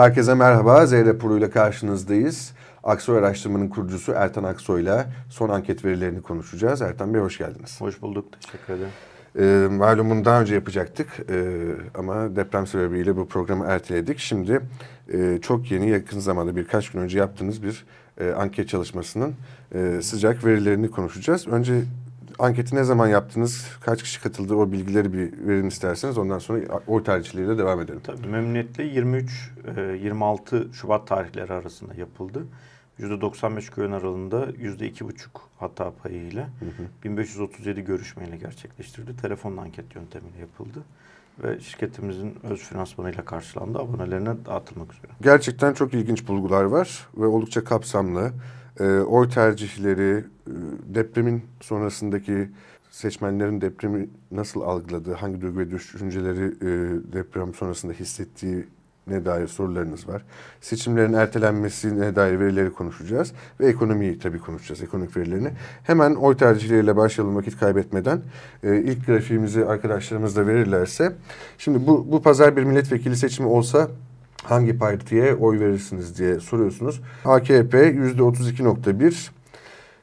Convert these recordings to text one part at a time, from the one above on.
Herkese merhaba. Zeynep Puru ile karşınızdayız. Aksoy Araştırma'nın kurucusu Ertan Aksoy ile son anket verilerini konuşacağız. Ertan Bey hoş geldiniz. Hoş bulduk. Teşekkür ederim. Ee, malum bunu daha önce yapacaktık ee, ama deprem sebebiyle bu programı erteledik. Şimdi e, çok yeni yakın zamanda birkaç gün önce yaptığınız bir e, anket çalışmasının e, sıcak verilerini konuşacağız. Önce anketi ne zaman yaptınız, kaç kişi katıldı o bilgileri bir verin isterseniz ondan sonra oy tercihleriyle devam edelim. Tabii memnuniyetle 23-26 e, Şubat tarihleri arasında yapıldı. %95 güven aralığında %2,5 hata payıyla hı hı. 1537 görüşmeyle gerçekleştirildi. Telefonla anket yöntemiyle yapıldı ve şirketimizin öz finansmanıyla karşılandı. Abonelerine dağıtılmak üzere. Gerçekten çok ilginç bulgular var ve oldukça kapsamlı. E, oy tercihleri, e, depremin sonrasındaki seçmenlerin depremi nasıl algıladığı, hangi duygu ve düşünceleri e, deprem sonrasında hissettiği ne dair sorularınız var. Seçimlerin ertelenmesine dair verileri konuşacağız ve ekonomiyi tabii konuşacağız, ekonomik verilerini. Hemen oy tercihleriyle başlayalım vakit kaybetmeden. Ee, ilk grafiğimizi arkadaşlarımız da verirlerse. Şimdi bu, bu pazar bir milletvekili seçimi olsa hangi partiye oy verirsiniz diye soruyorsunuz. AKP yüzde 32.1,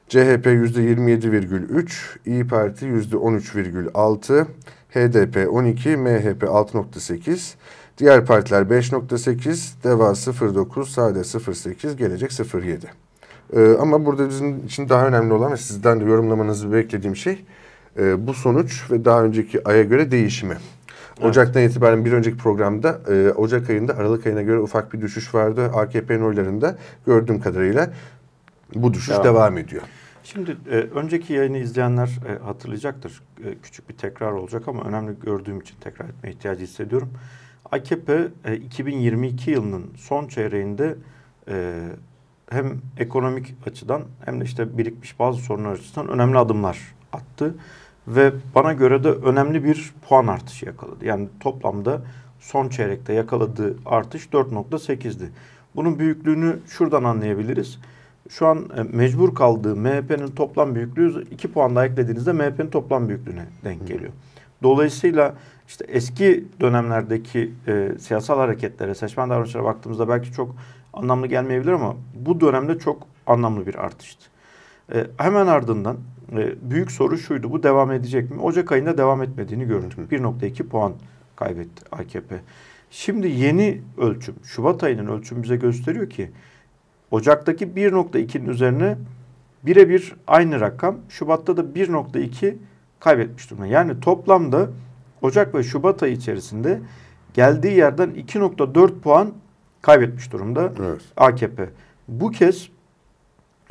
CHP yüzde 27,3, İyi Parti yüzde 13,6, HDP 12, MHP 6.8, Diğer partiler 5.8, DEVA 0.9, SADE 0.8, Gelecek 0.7. Ee, ama burada bizim için daha önemli olan ve sizden de yorumlamanızı beklediğim şey e, bu sonuç ve daha önceki aya göre değişimi. Ocaktan evet. itibaren bir önceki programda e, Ocak ayında Aralık ayına göre ufak bir düşüş vardı. AKP'nin oylarında gördüğüm kadarıyla bu düşüş devam, devam ediyor. Şimdi e, önceki yayını izleyenler e, hatırlayacaktır. E, küçük bir tekrar olacak ama önemli gördüğüm için tekrar etme ihtiyacı hissediyorum. AKP 2022 e, yılının son çeyreğinde e, hem ekonomik açıdan hem de işte birikmiş bazı sorunlar açısından önemli adımlar attı. Ve bana göre de önemli bir puan artışı yakaladı. Yani toplamda son çeyrekte yakaladığı artış 4.8'di. Bunun büyüklüğünü şuradan anlayabiliriz. Şu an e, mecbur kaldığı MHP'nin toplam büyüklüğü 2 puan daha eklediğinizde MHP'nin toplam büyüklüğüne denk geliyor. Dolayısıyla işte eski dönemlerdeki e, siyasal hareketlere, seçmen davranışlara baktığımızda belki çok anlamlı gelmeyebilir ama bu dönemde çok anlamlı bir artıştı. E, hemen ardından e, büyük soru şuydu, bu devam edecek mi? Ocak ayında devam etmediğini gördük. 1.2 puan kaybetti AKP. Şimdi yeni ölçüm, Şubat ayının ölçümü bize gösteriyor ki Ocak'taki 1.2'nin üzerine birebir aynı rakam. Şubat'ta da 1.2 kaybetmiş durumda. Yani toplamda Ocak ve Şubat ayı içerisinde geldiği yerden 2.4 puan kaybetmiş durumda evet. AKP. Bu kez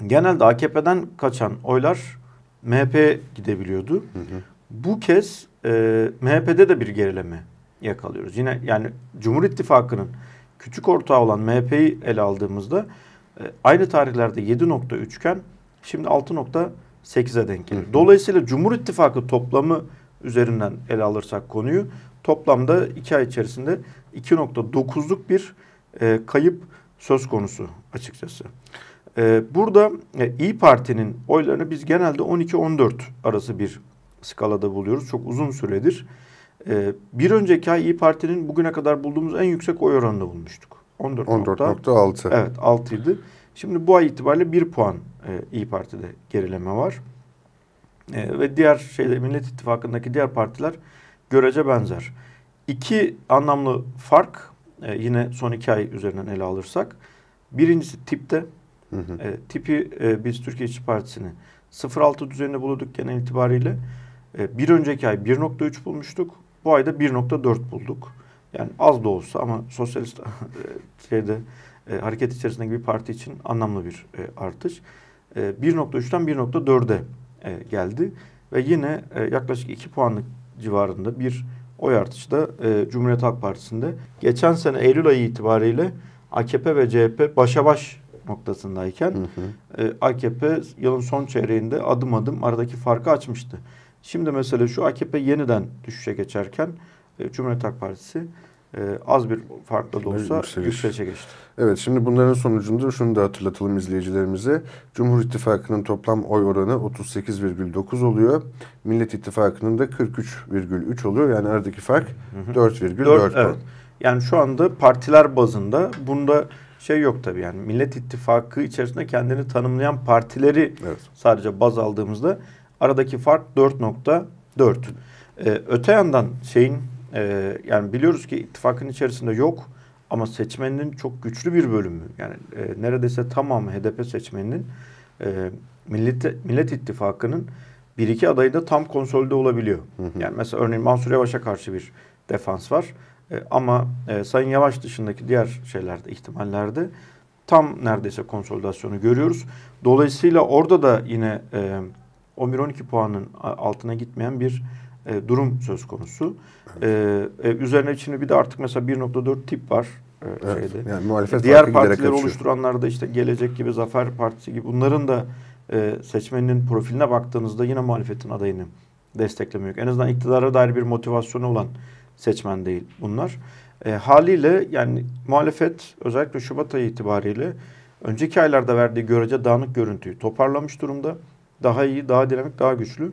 genelde AKP'den kaçan oylar MHP'ye gidebiliyordu. Hı hı. Bu kez e, MHP'de de bir gerileme yakalıyoruz. Yine yani Cumhur İttifakı'nın küçük ortağı olan MHP'yi ele aldığımızda e, aynı tarihlerde 7.3 iken şimdi 6.8'e denk geliyor. Hı hı. Dolayısıyla Cumhur İttifakı toplamı üzerinden ele alırsak konuyu toplamda iki ay içerisinde 2.9'luk bir e, kayıp söz konusu açıkçası. E, burada e, İyi Parti'nin oylarını biz genelde 12-14 arası bir skalada buluyoruz. Çok uzun süredir. E, bir önceki ay İyi Parti'nin bugüne kadar bulduğumuz en yüksek oy oranını bulmuştuk. 14.6. Evet 6 idi. Şimdi bu ay itibariyle 1 puan e, İyi Parti'de gerileme var. E, ve diğer şeyde Millet İttifakı'ndaki diğer partiler görece benzer. İki anlamlı fark e, yine son iki ay üzerinden ele alırsak. Birincisi tipte. Hı hı. E, tipi e, biz Türkiye İşçi Partisi'ni 0.6 düzeninde bulduk genel itibariyle. E, bir önceki ay 1.3 bulmuştuk. Bu ayda 1.4 bulduk. Yani az da olsa ama sosyalist e, şeyde e, hareket içerisindeki bir parti için anlamlı bir e, artış. E, 1.3'ten 1.4'e e, geldi. Ve yine e, yaklaşık 2 puanlık civarında bir oy artışı da e, Cumhuriyet Halk Partisi'nde. Geçen sene Eylül ayı itibariyle AKP ve CHP başa baş noktasındayken hı hı. E, AKP yılın son çeyreğinde adım adım aradaki farkı açmıştı. Şimdi mesela şu AKP yeniden düşüşe geçerken e, Cumhuriyet Halk Partisi e, az bir farkla da olsa yükselişe geçti. Evet şimdi bunların sonucunda şunu da hatırlatalım izleyicilerimize. Cumhur İttifakı'nın toplam oy oranı 38,9 oluyor. Millet İttifakı'nın da 43,3 oluyor. Yani aradaki fark 4,4 evet. Yani şu anda partiler bazında bunda şey yok tabii yani Millet İttifakı içerisinde kendini tanımlayan partileri Evet. sadece baz aldığımızda aradaki fark 4.4. Ee, öte yandan şeyin e, yani biliyoruz ki ittifakın içerisinde yok ama seçmeninin çok güçlü bir bölümü yani e, neredeyse tamamı HDP seçmeninin e, Millet, Millet İttifakı'nın bir iki adayında tam konsolide olabiliyor. Yani mesela örneğin Mansur Yavaş'a karşı bir defans var. E, ama e, Sayın Yavaş dışındaki diğer şeylerde, ihtimallerde tam neredeyse konsolidasyonu görüyoruz. Dolayısıyla orada da yine e, 11-12 puanın altına gitmeyen bir e, durum söz konusu. E, e, üzerine şimdi bir de artık mesela 1.4 tip var e, Evet. şeyde. Yani muhalefet Diğer partileri oluşturanlar da işte Gelecek gibi, Zafer Partisi gibi bunların da e, seçmeninin profiline baktığınızda yine muhalefetin adayını desteklemiyor. En azından iktidara dair bir motivasyonu olan seçmen değil bunlar. E, haliyle yani muhalefet özellikle Şubat ayı itibariyle önceki aylarda verdiği görece dağınık görüntüyü toparlamış durumda. Daha iyi, daha dinamik, daha güçlü.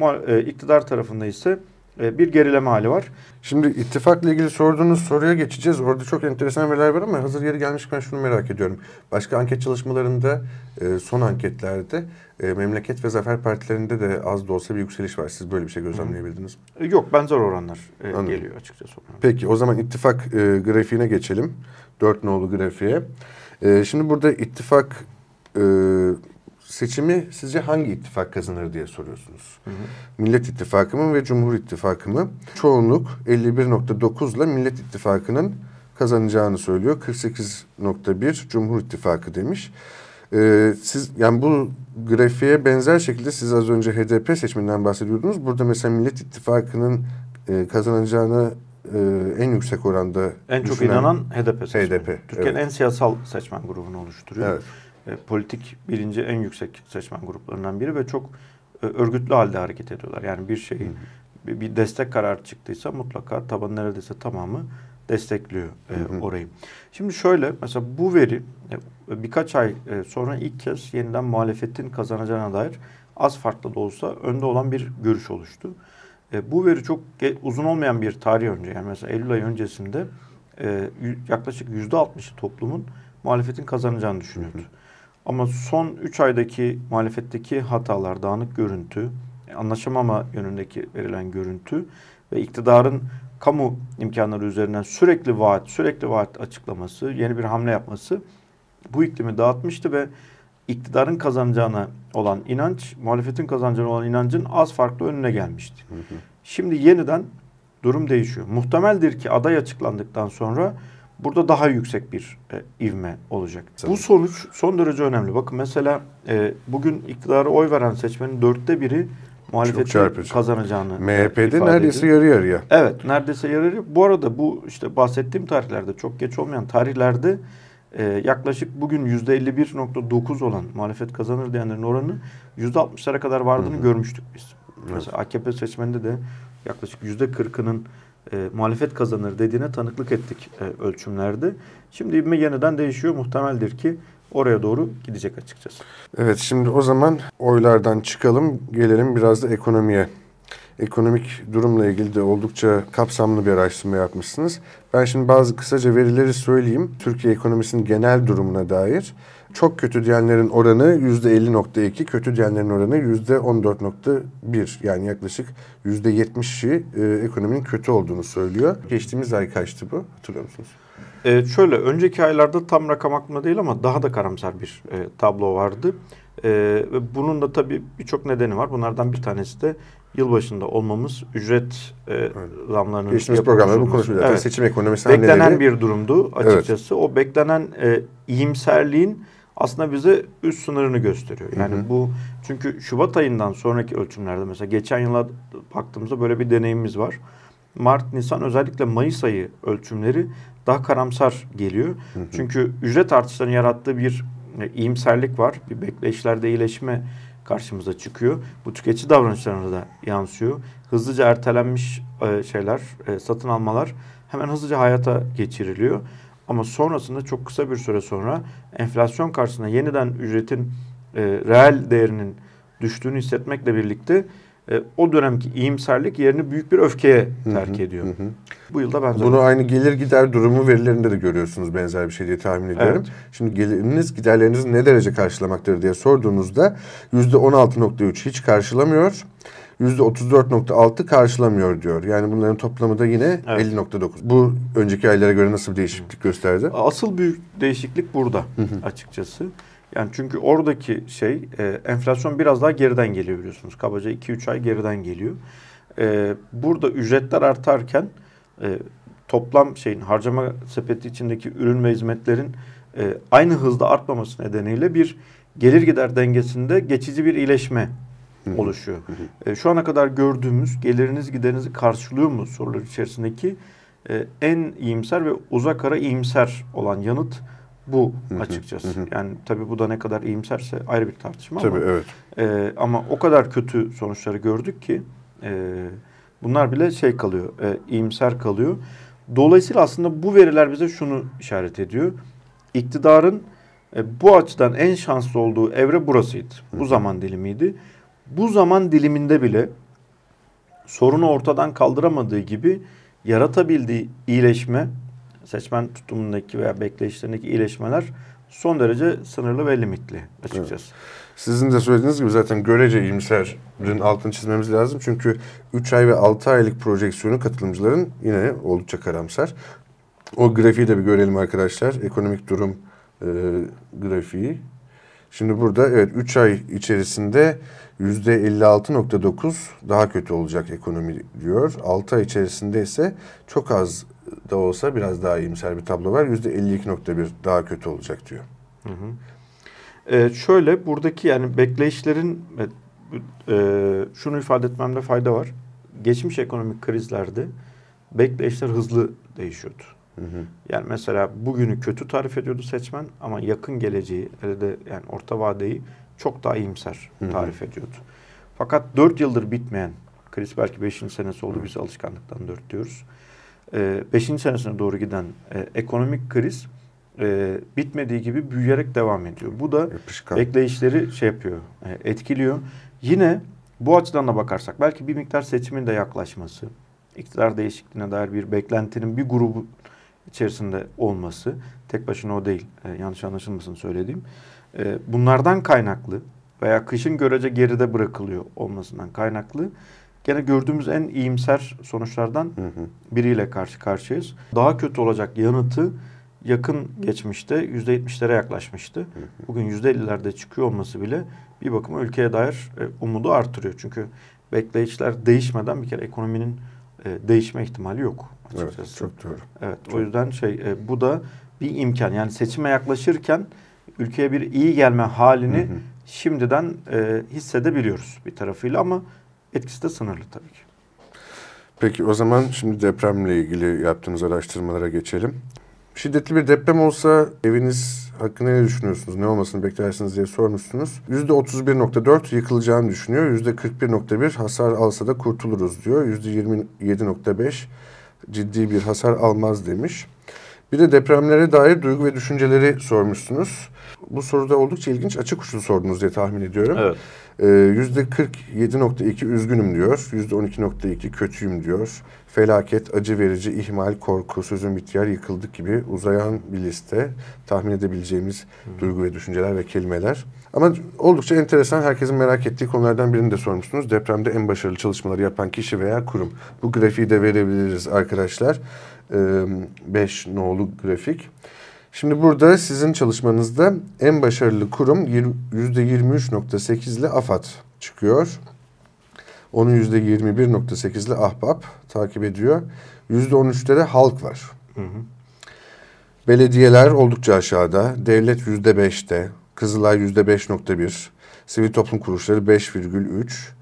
Muha- e, iktidar tarafında ise bir gerileme hali var. Şimdi ittifakla ilgili sorduğunuz soruya geçeceğiz. Orada çok enteresan veriler var ama hazır yeri gelmişken şunu merak ediyorum. Başka anket çalışmalarında, e, son anketlerde e, memleket ve zafer partilerinde de az da olsa bir yükseliş var. Siz böyle bir şey gözlemleyebildiniz mi? E, yok benzer oranlar Anladım. geliyor açıkçası. Peki o zaman ittifak grafiğine geçelim. Dört nolu grafiğe. Şimdi burada ittifak seçimi sizce hangi ittifak kazanır diye soruyorsunuz. Millet İttifakı mı ve Cumhur İttifakı mı? Çoğunluk 51.9 ile Millet İttifakı'nın kazanacağını söylüyor. 48.1 Cumhur İttifakı demiş. Ee, siz yani bu grafiğe benzer şekilde siz az önce HDP seçiminden bahsediyordunuz. Burada mesela Millet İttifakı'nın e, kazanacağını e, en yüksek oranda En çok inanan HDP seçmeni. HDP, Türkiye'nin evet. en siyasal seçmen grubunu oluşturuyor. Evet. E, politik birinci en yüksek seçmen gruplarından biri ve çok e, örgütlü halde hareket ediyorlar. Yani bir şeyi bir, bir destek kararı çıktıysa mutlaka taban neredeyse tamamı destekliyor e, orayı. Şimdi şöyle mesela bu veri e, birkaç ay e, sonra ilk kez yeniden muhalefetin kazanacağına dair az farklı da olsa önde olan bir görüş oluştu. E, bu veri çok uzun olmayan bir tarih önce yani mesela Eylül ayı öncesinde e, yaklaşık yüzde 60'ı toplumun muhalefetin kazanacağını düşünüyordu. Ama son 3 aydaki muhalefetteki hatalar, dağınık görüntü, anlaşamama yönündeki verilen görüntü ve iktidarın kamu imkanları üzerinden sürekli vaat, sürekli vaat açıklaması, yeni bir hamle yapması bu iklimi dağıtmıştı ve iktidarın kazanacağına olan inanç, muhalefetin kazanacağına olan inancın az farklı önüne gelmişti. Şimdi yeniden durum değişiyor. Muhtemeldir ki aday açıklandıktan sonra burada daha yüksek bir e, ivme olacak. Tabii. Bu sonuç son derece önemli. Bakın mesela e, bugün iktidara oy veren seçmenin dörtte biri muhalefetin çarpıcı. kazanacağını MHP'de neredeyse ediyor. yarı yarıya. Evet neredeyse yararı. Bu arada bu işte bahsettiğim tarihlerde çok geç olmayan tarihlerde e, yaklaşık bugün %51.9 olan muhalefet kazanır diyenlerin oranı %60'lara kadar vardığını görmüştük biz. Mesela AKP seçmeninde de yaklaşık %40'ının e, muhalefet kazanır dediğine tanıklık ettik e, ölçümlerde. Şimdi ivme yeniden değişiyor. Muhtemeldir ki oraya doğru gidecek açıkçası. Evet şimdi o zaman oylardan çıkalım gelelim biraz da ekonomiye. Ekonomik durumla ilgili de oldukça kapsamlı bir araştırma yapmışsınız. Ben şimdi bazı kısaca verileri söyleyeyim. Türkiye ekonomisinin genel durumuna dair. Çok kötü diyenlerin oranı %50.2, kötü diyenlerin oranı %14.1. Yani yaklaşık %70'i e, ekonominin kötü olduğunu söylüyor. Geçtiğimiz ay kaçtı bu? Hatırlıyor musunuz? Ee, şöyle önceki aylarda tam rakam aklımda değil ama daha da karamsar bir e, tablo vardı. Ee, ve bunun da tabii birçok nedeni var. Bunlardan bir tanesi de yılbaşında olmamız, ücret e, zamlarının Geçtiğimiz programda bu. Zaten Evet. seçim ekonomisi Beklenen hamleleri- bir durumdu açıkçası. O beklenen e, iyimserliğin aslında bize üst sınırını gösteriyor. Yani bu çünkü Şubat ayından sonraki ölçümlerde mesela geçen yıla baktığımızda böyle bir deneyimimiz var. Mart, Nisan özellikle Mayıs ayı ölçümleri daha karamsar geliyor. Çünkü ücret artışlarının yarattığı bir e, iyimserlik var. Bir bekleyişlerde iyileşme karşımıza çıkıyor. Bu tüketici davranışlarına da yansıyor. Hızlıca ertelenmiş e, şeyler, e, satın almalar hemen hızlıca hayata geçiriliyor. Ama sonrasında çok kısa bir süre sonra enflasyon karşısında yeniden ücretin e, reel değerinin düştüğünü hissetmekle birlikte e, o dönemki iyimserlik yerini büyük bir öfkeye terk ediyor. hı hı. Bu yılda benzer. Bunu aynı gelir gider durumu verilerinde de görüyorsunuz benzer bir şey diye tahmin ediyorum. Evet. Şimdi geliriniz giderlerinizi ne derece karşılamaktadır diye sorduğunuzda yüzde 16.3 hiç karşılamıyor. Yüzde 34.6 karşılamıyor diyor. Yani bunların toplamı da yine Evet. 50.9. Bu önceki aylara göre nasıl bir değişiklik gösterdi? Asıl büyük değişiklik burada açıkçası. Yani çünkü oradaki şey e, enflasyon biraz daha geriden geliyor biliyorsunuz. Kabaca 2-3 ay geriden geliyor. E, burada ücretler artarken e, toplam şeyin harcama sepeti içindeki ürün ve hizmetlerin e, aynı hızda artmaması nedeniyle bir gelir gider dengesinde geçici bir iyileşme oluşuyor. E, şu ana kadar gördüğümüz geliriniz giderinizi karşılıyor mu sorular içerisindeki e, en iyimser ve uzak ara iyimser olan yanıt bu açıkçası. Yani tabii bu da ne kadar iyimserse ayrı bir tartışma Tabii ama evet. e, ama o kadar kötü sonuçları gördük ki e, bunlar bile şey kalıyor, e, iyimser kalıyor. Dolayısıyla aslında bu veriler bize şunu işaret ediyor. İktidarın e, bu açıdan en şanslı olduğu evre burasıydı. Bu zaman dilimiydi. Bu zaman diliminde bile sorunu ortadan kaldıramadığı gibi yaratabildiği iyileşme, seçmen tutumundaki veya bekleyişlerindeki iyileşmeler son derece sınırlı ve limitli açıkçası. Sizin de söylediğiniz gibi zaten görece iyimserin altını çizmemiz lazım. Çünkü 3 ay ve 6 aylık projeksiyonu katılımcıların yine oldukça karamsar. O grafiği de bir görelim arkadaşlar. Ekonomik durum e, grafiği. Şimdi burada evet 3 ay içerisinde %56.9 daha kötü olacak ekonomi diyor. 6 ay içerisinde ise çok az da olsa biraz daha iyimser bir tablo var. %52.1 daha kötü olacak diyor. Ee, şöyle buradaki yani bekleyişlerin e, e, şunu ifade etmemde fayda var. Geçmiş ekonomik krizlerde bekleyişler hızlı değişiyordu. Yani mesela bugünü kötü tarif ediyordu seçmen ama yakın geleceği yani orta vadeyi çok daha iyimser tarif ediyordu. Fakat 4 yıldır bitmeyen kriz belki 5. senesi oldu biz alışkanlıktan 4 diyoruz. 5. senesine doğru giden e, ekonomik kriz e, bitmediği gibi büyüyerek devam ediyor. Bu da Yapışkan. bekleyişleri şey yapıyor, e, etkiliyor. Yine bu açıdan da bakarsak belki bir miktar seçimin de yaklaşması, iktidar değişikliğine dair bir beklentinin bir grubu içerisinde olması, tek başına o değil, e, yanlış anlaşılmasın söylediğim. E, bunlardan kaynaklı veya kışın görece geride bırakılıyor olmasından kaynaklı gene gördüğümüz en iyimser sonuçlardan biriyle karşı karşıyayız. Daha kötü olacak yanıtı yakın geçmişte %70'lere yaklaşmıştı. Bugün %50'lerde çıkıyor olması bile bir bakıma ülkeye dair e, umudu artırıyor. Çünkü bekleyişler değişmeden bir kere ekonominin e, değişme ihtimali yok açıkçası. Evet, çok doğru. Evet, o yüzden şey e, bu da bir imkan. Yani seçime yaklaşırken ülkeye bir iyi gelme halini şimdiden e, hissedebiliyoruz bir tarafıyla ama etkisi de sınırlı tabii ki. Peki o zaman şimdi depremle ilgili yaptığınız araştırmalara geçelim. Şiddetli bir deprem olsa eviniz hakkında ne düşünüyorsunuz? Ne olmasını beklersiniz diye sormuşsunuz. %31.4 yıkılacağını düşünüyor. %41.1 hasar alsa da kurtuluruz diyor. %27.5 ciddi bir hasar almaz demiş. Bir de depremlere dair duygu ve düşünceleri sormuşsunuz. Bu soruda oldukça ilginç. Açık uçlu sordunuz diye tahmin ediyorum. Evet. Ee, %47.2 üzgünüm diyor. %12.2 kötüyüm diyor. Felaket, acı verici, ihmal, korku, sözün bittiği yer yıkıldık gibi uzayan bir liste. Tahmin edebileceğimiz duygu ve düşünceler ve kelimeler. Ama oldukça enteresan, herkesin merak ettiği konulardan birini de sormuşsunuz. Depremde en başarılı çalışmaları yapan kişi veya kurum. Bu grafiği de verebiliriz arkadaşlar. 5 nolu grafik. Şimdi burada sizin çalışmanızda en başarılı kurum %23.8 ile AFAD çıkıyor. Onun %21.8 ile Ahbap takip ediyor. %13'te de halk var. Belediyeler oldukça aşağıda. Devlet %5'te. Kızılay %5.1. Sivil toplum kuruluşları 5,3.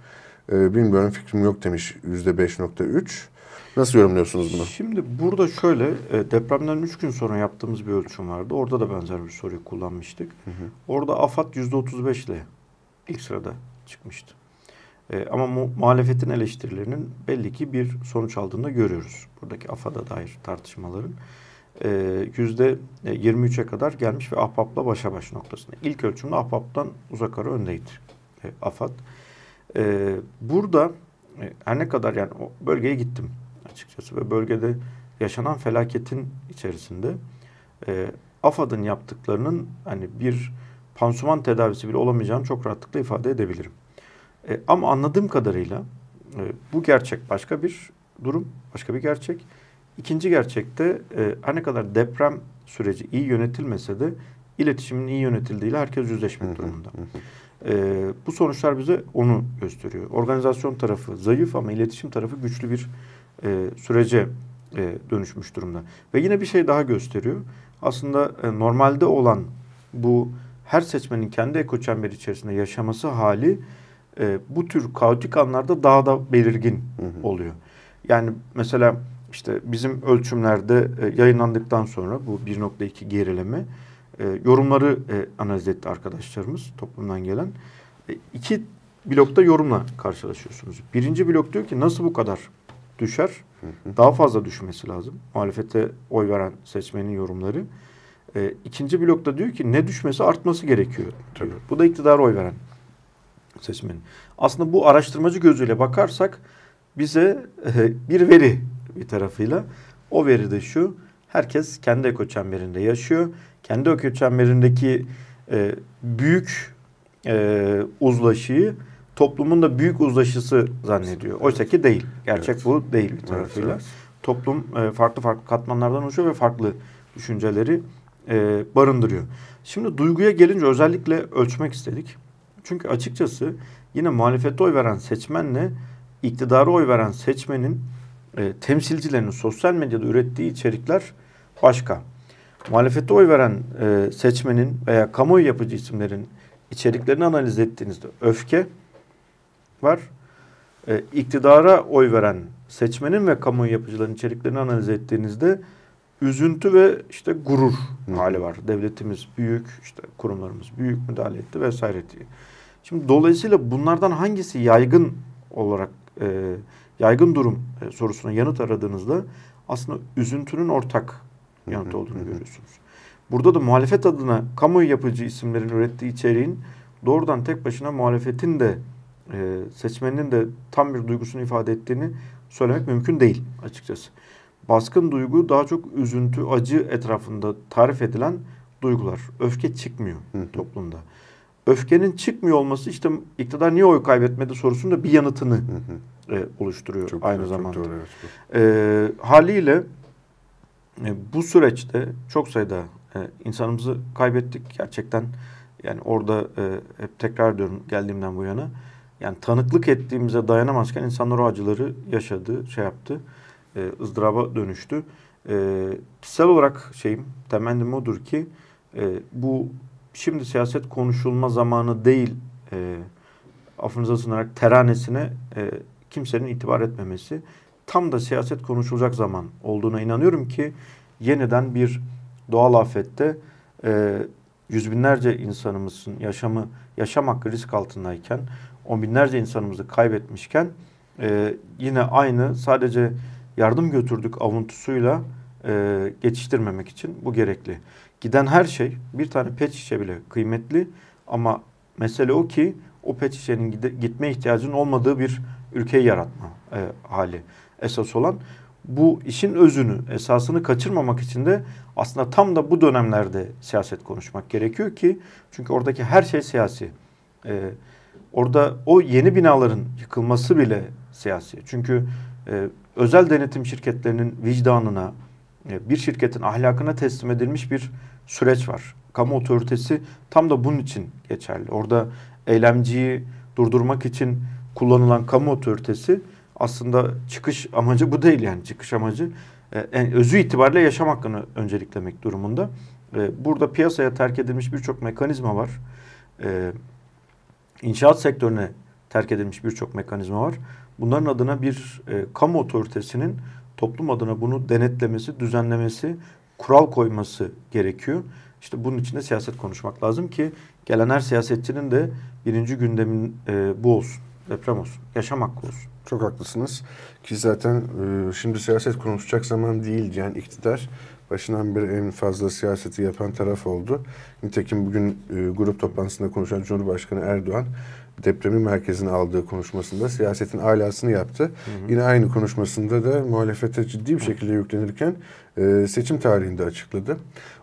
Ee, bilmiyorum fikrim yok demiş %5.3. Nasıl yorumluyorsunuz bunu? Şimdi burada şöyle e, depremden 3 gün sonra yaptığımız bir ölçüm vardı. Orada da benzer bir soruyu kullanmıştık. Orada AFAD %35 ile ilk sırada çıkmıştı. E, ama mu- muhalefetin eleştirilerinin belli ki bir sonuç aldığını görüyoruz. Buradaki AFAD'a dair tartışmaların. E, %23'e kadar gelmiş ve Ahbap'la başa baş noktasında. İlk ölçümde Ahbap'tan uzak ara öndeydi e, AFAD. E, burada e, her ne kadar yani o bölgeye gittim açıkçası ve bölgede yaşanan felaketin içerisinde e, AFAD'ın yaptıklarının hani bir pansuman tedavisi bile olamayacağını çok rahatlıkla ifade edebilirim. E, ama anladığım kadarıyla e, bu gerçek başka bir durum, başka bir gerçek. İkinci gerçekte e, her ne kadar deprem süreci iyi yönetilmese de iletişimin iyi yönetildiğiyle herkes yüzleşmek durumunda. E, bu sonuçlar bize onu gösteriyor. Organizasyon tarafı zayıf ama iletişim tarafı güçlü bir e, sürece e, dönüşmüş durumda. Ve yine bir şey daha gösteriyor. Aslında e, normalde olan bu her seçmenin kendi eko çemberi içerisinde yaşaması hali e, bu tür kaotik anlarda daha da belirgin hı hı. oluyor. Yani mesela işte bizim ölçümlerde e, yayınlandıktan sonra bu 1.2 gerileme e, yorumları e, analiz etti arkadaşlarımız toplumdan gelen. E, iki blokta yorumla karşılaşıyorsunuz. Birinci blok diyor ki nasıl bu kadar düşer? Daha fazla düşmesi lazım. Muhalefete oy veren seçmenin yorumları. E, ikinci blokta diyor ki ne düşmesi artması gerekiyor diyor. Tabii. Bu da iktidar oy veren seçmenin. Aslında bu araştırmacı gözüyle bakarsak bize e, bir veri bir tarafıyla. O veri de şu. Herkes kendi eko çemberinde yaşıyor. Kendi eko çemberindeki e, büyük e, uzlaşıyı toplumun da büyük uzlaşısı zannediyor. Oysa ki değil. Gerçek evet. bu değil bir tarafıyla. Evet, evet. Toplum e, farklı farklı katmanlardan oluşuyor ve farklı düşünceleri e, barındırıyor. Şimdi duyguya gelince özellikle ölçmek istedik. Çünkü açıkçası yine muhalefete oy veren seçmenle iktidara oy veren seçmenin e, temsilcilerinin sosyal medyada ürettiği içerikler başka. Muhalefete oy veren e, seçmenin veya kamuoyu yapıcı isimlerin içeriklerini analiz ettiğinizde öfke var. E, iktidara oy veren seçmenin ve kamuoyu yapıcıların içeriklerini analiz ettiğinizde üzüntü ve işte gurur Hı. hali var. Devletimiz büyük, işte kurumlarımız büyük müdahale etti vesaire diye. Şimdi dolayısıyla bunlardan hangisi yaygın olarak e, yaygın durum e, sorusuna yanıt aradığınızda aslında üzüntünün ortak yanıt olduğunu görüyorsunuz. Burada da muhalefet adına kamuoyu yapıcı isimlerin ürettiği içeriğin doğrudan tek başına muhalefetin de e, seçmenin de tam bir duygusunu ifade ettiğini söylemek mümkün değil açıkçası. Baskın duygu daha çok üzüntü, acı etrafında tarif edilen duygular. Öfke çıkmıyor toplumda. Öfkenin çıkmıyor olması işte iktidar niye oy kaybetmedi sorusunda bir yanıtını e, oluşturuyor çok aynı güzel, zamanda. Çok doğru, evet. e, haliyle e, bu süreçte çok sayıda e, insanımızı kaybettik gerçekten. Yani orada e, hep tekrar diyorum geldiğimden bu yana. Yani tanıklık ettiğimize dayanamazken insanlar o acıları yaşadı, şey yaptı, e, ızdıraba dönüştü. E, kişisel olarak şeyim, temennim odur ki e, bu şimdi siyaset konuşulma zamanı değil, e, affınıza sığınarak teranesine e, kimsenin itibar etmemesi tam da siyaset konuşulacak zaman olduğuna inanıyorum ki yeniden bir doğal afette e, yüz binlerce insanımızın yaşamı yaşam hakkı risk altındayken on binlerce insanımızı kaybetmişken e, yine aynı sadece yardım götürdük avuntusuyla e, geçiştirmemek için bu gerekli. Giden her şey bir tane pet şişe bile kıymetli ama mesele o ki o pet şişenin gitme ihtiyacının olmadığı bir ülkeyi yaratma e, hali esas olan. Bu işin özünü, esasını kaçırmamak için de aslında tam da bu dönemlerde siyaset konuşmak gerekiyor ki çünkü oradaki her şey siyasi. E, orada o yeni binaların yıkılması bile siyasi. Çünkü e, özel denetim şirketlerinin vicdanına, e, bir şirketin ahlakına teslim edilmiş bir süreç var. Kamu otoritesi tam da bunun için geçerli. Orada eylemciyi durdurmak için kullanılan kamu otoritesi aslında çıkış amacı bu değil yani çıkış amacı e, yani özü itibariyle yaşam hakkını önceliklemek durumunda. E, burada piyasaya terk edilmiş birçok mekanizma var. E, inşaat sektörüne terk edilmiş birçok mekanizma var. Bunların adına bir e, kamu otoritesinin toplum adına bunu denetlemesi, düzenlemesi, kural koyması gerekiyor. İşte bunun için de siyaset konuşmak lazım ki gelen her siyasetçinin de birinci gündemin e, bu olsun. Deprem olsun. Yaşam hakkı olsun. Çok haklısınız. Ki zaten e, şimdi siyaset konuşacak zaman değil diyen iktidar başından beri en fazla siyaseti yapan taraf oldu. Nitekim bugün e, grup toplantısında konuşan Cumhurbaşkanı Erdoğan depremi merkezine aldığı konuşmasında siyasetin alasını yaptı. Hı hı. Yine aynı konuşmasında da muhalefete ciddi bir şekilde yüklenirken e, seçim tarihini de açıkladı.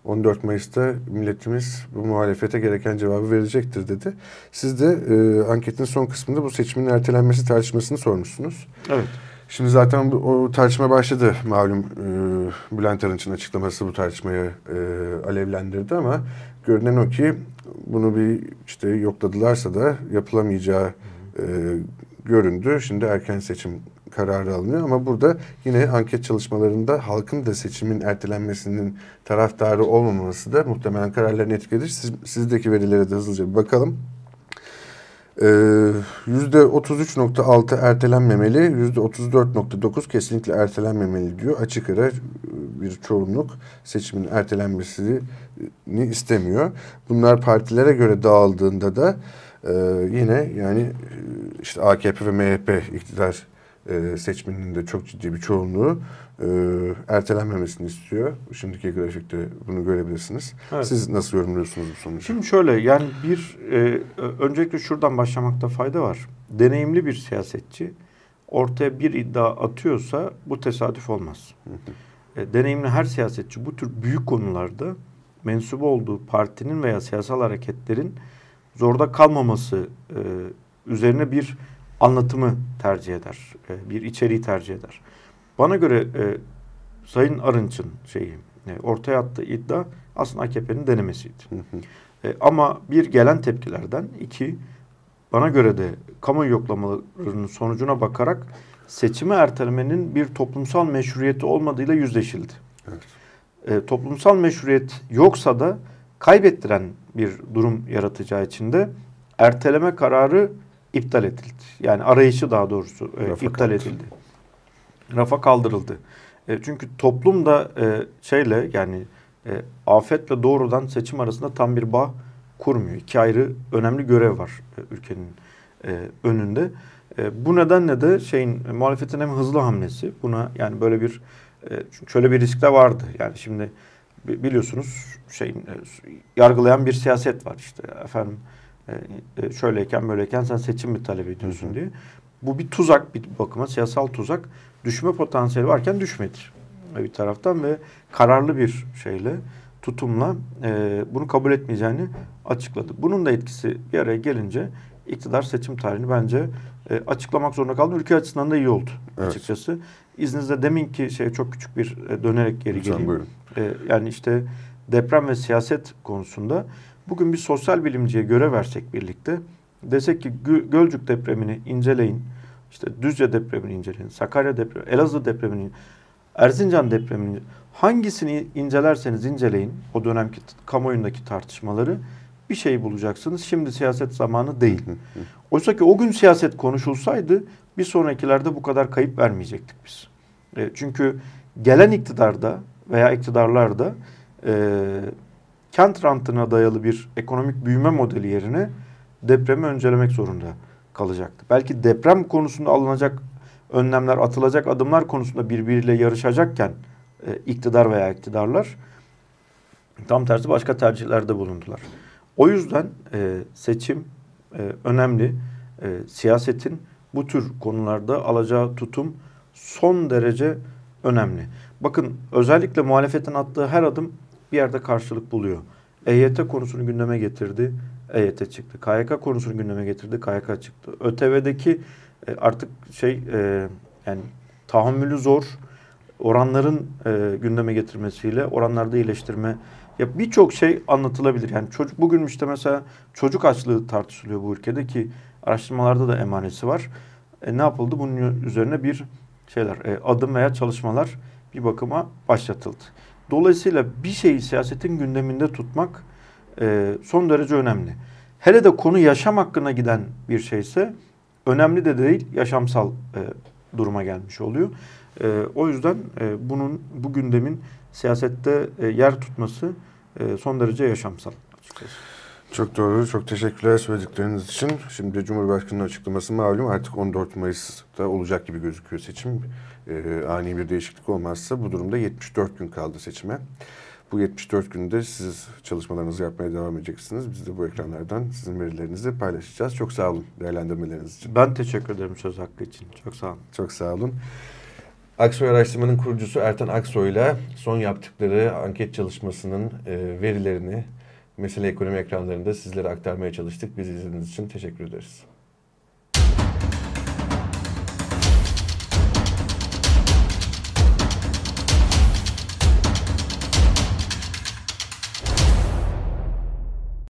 14 Mayıs'ta milletimiz bu muhalefete gereken cevabı verecektir dedi. Siz de e, anketin son kısmında bu seçimin ertelenmesi tartışmasını sormuşsunuz. Evet. Şimdi zaten bu, o tartışma başladı malum e, Bülent Arınç'ın açıklaması bu tartışmayı e, alevlendirdi ama görünen o ki bunu bir işte yokladılarsa da yapılamayacağı e, göründü. Şimdi erken seçim kararı alınıyor ama burada yine anket çalışmalarında halkın da seçimin ertelenmesinin taraftarı olmaması da muhtemelen kararlarını etkiledir. Siz, sizdeki verilere de hızlıca bir bakalım. %33.6 ee, ertelenmemeli, %34.9 kesinlikle ertelenmemeli diyor. Açık ara bir çoğunluk seçimin ertelenmesini istemiyor. Bunlar partilere göre dağıldığında da e, yine yani e, işte AKP ve MHP iktidar e, seçmeninin de çok ciddi bir çoğunluğu e, ertelenmemesini istiyor. Şimdiki grafikte bunu görebilirsiniz. Evet. Siz nasıl yorumluyorsunuz bu sonucu? Şimdi şöyle yani bir e, öncelikle şuradan başlamakta fayda var. Deneyimli bir siyasetçi ortaya bir iddia atıyorsa bu tesadüf olmaz. E, deneyimli her siyasetçi bu tür büyük konularda mensubu olduğu partinin veya siyasal hareketlerin zorda kalmaması e, üzerine bir anlatımı tercih eder. E, bir içeriği tercih eder. Bana göre e, Sayın Arınç'ın şeyi e, ortaya attığı iddia aslında AKP'nin denemesiydi. E, ama bir gelen tepkilerden iki bana göre de kamu yoklamalarının sonucuna bakarak seçimi ertelemenin bir toplumsal meşruiyeti olmadığıyla yüzleşildi. Evet. E, toplumsal meşruiyet yoksa da kaybettiren bir durum yaratacağı için de erteleme kararı iptal edildi. Yani arayışı daha doğrusu e, iptal edildi. Rafa kaldırıldı. E, çünkü toplum da e, şeyle yani e, afetle doğrudan seçim arasında tam bir bağ kurmuyor. İki ayrı önemli görev var e, ülkenin e, önünde. E, bu nedenle de şeyin e, muhalefetin hem hızlı hamlesi buna yani böyle bir e, çünkü şöyle bir risk de vardı. Yani şimdi biliyorsunuz şeyin e, yargılayan bir siyaset var işte efendim e, e, şöyleyken böyleyken sen seçim mi talep ediyorsun diye. Bu bir tuzak bir bakıma siyasal tuzak. Düşme potansiyeli varken düşmedi bir taraftan ve kararlı bir şeyle tutumla e, bunu kabul etmeyeceğini açıkladı. Bunun da etkisi bir araya gelince iktidar seçim tarihini bence e, açıklamak zorunda kaldı. Ülke açısından da iyi oldu evet. açıkçası. İzninizle demin ki şey çok küçük bir e, dönerek geri Lütfen geleyim. E, yani işte deprem ve siyaset konusunda bugün bir sosyal bilimciye göre versek birlikte desek ki Gölcük depremini inceleyin. işte Düzce depremini inceleyin. Sakarya depremi, Elazığ depremini, Erzincan depremini hangisini incelerseniz inceleyin o dönemki kamuoyundaki tartışmaları bir şey bulacaksınız. Şimdi siyaset zamanı değil. Oysa ki o gün siyaset konuşulsaydı bir sonrakilerde bu kadar kayıp vermeyecektik biz. E, çünkü gelen iktidarda veya iktidarlarda e, kent rantına dayalı bir ekonomik büyüme modeli yerine depremi öncelemek zorunda kalacaktı. Belki deprem konusunda alınacak önlemler, atılacak adımlar konusunda birbiriyle yarışacakken e, iktidar veya iktidarlar tam tersi başka tercihlerde bulundular. O yüzden e, seçim e, önemli. E, siyasetin bu tür konularda alacağı tutum son derece önemli. Bakın özellikle muhalefetin attığı her adım bir yerde karşılık buluyor. EYT konusunu gündeme getirdi, EYT çıktı. KYK konusunu gündeme getirdi, KYK çıktı. ÖTV'deki e, artık şey e, yani tahammülü zor oranların e, gündeme getirmesiyle oranlarda iyileştirme ya birçok şey anlatılabilir. Yani çocuk bugün işte mesela çocuk açlığı tartışılıyor bu ülkede ki araştırmalarda da emanesi var. E, ne yapıldı? Bunun üzerine bir şeyler, e, adım veya çalışmalar bir bakıma başlatıldı. Dolayısıyla bir şeyi siyasetin gündeminde tutmak e, son derece önemli. Hele de konu yaşam hakkına giden bir şeyse önemli de değil, yaşamsal e, duruma gelmiş oluyor. E, o yüzden e, bunun bu gündemin siyasette e, yer tutması e, son derece yaşamsal açıkçası. Çok doğru. Çok teşekkürler söyledikleriniz için. Şimdi Cumhurbaşkanı'nın açıklaması malum artık 14 Mayıs'ta olacak gibi gözüküyor seçim. Ee, ani bir değişiklik olmazsa bu durumda 74 gün kaldı seçime. Bu 74 günde siz çalışmalarınızı yapmaya devam edeceksiniz. Biz de bu ekranlardan sizin verilerinizi paylaşacağız. Çok sağ olun değerlendirmeleriniz için. Ben teşekkür ederim söz hakkı için. Çok sağ olun. Çok sağ olun. Aksoy Araştırma'nın kurucusu Ertan Aksoy'la son yaptıkları anket çalışmasının e, verilerini Mesele Ekonomi ekranlarında sizlere aktarmaya çalıştık. Bizi izlediğiniz için teşekkür ederiz.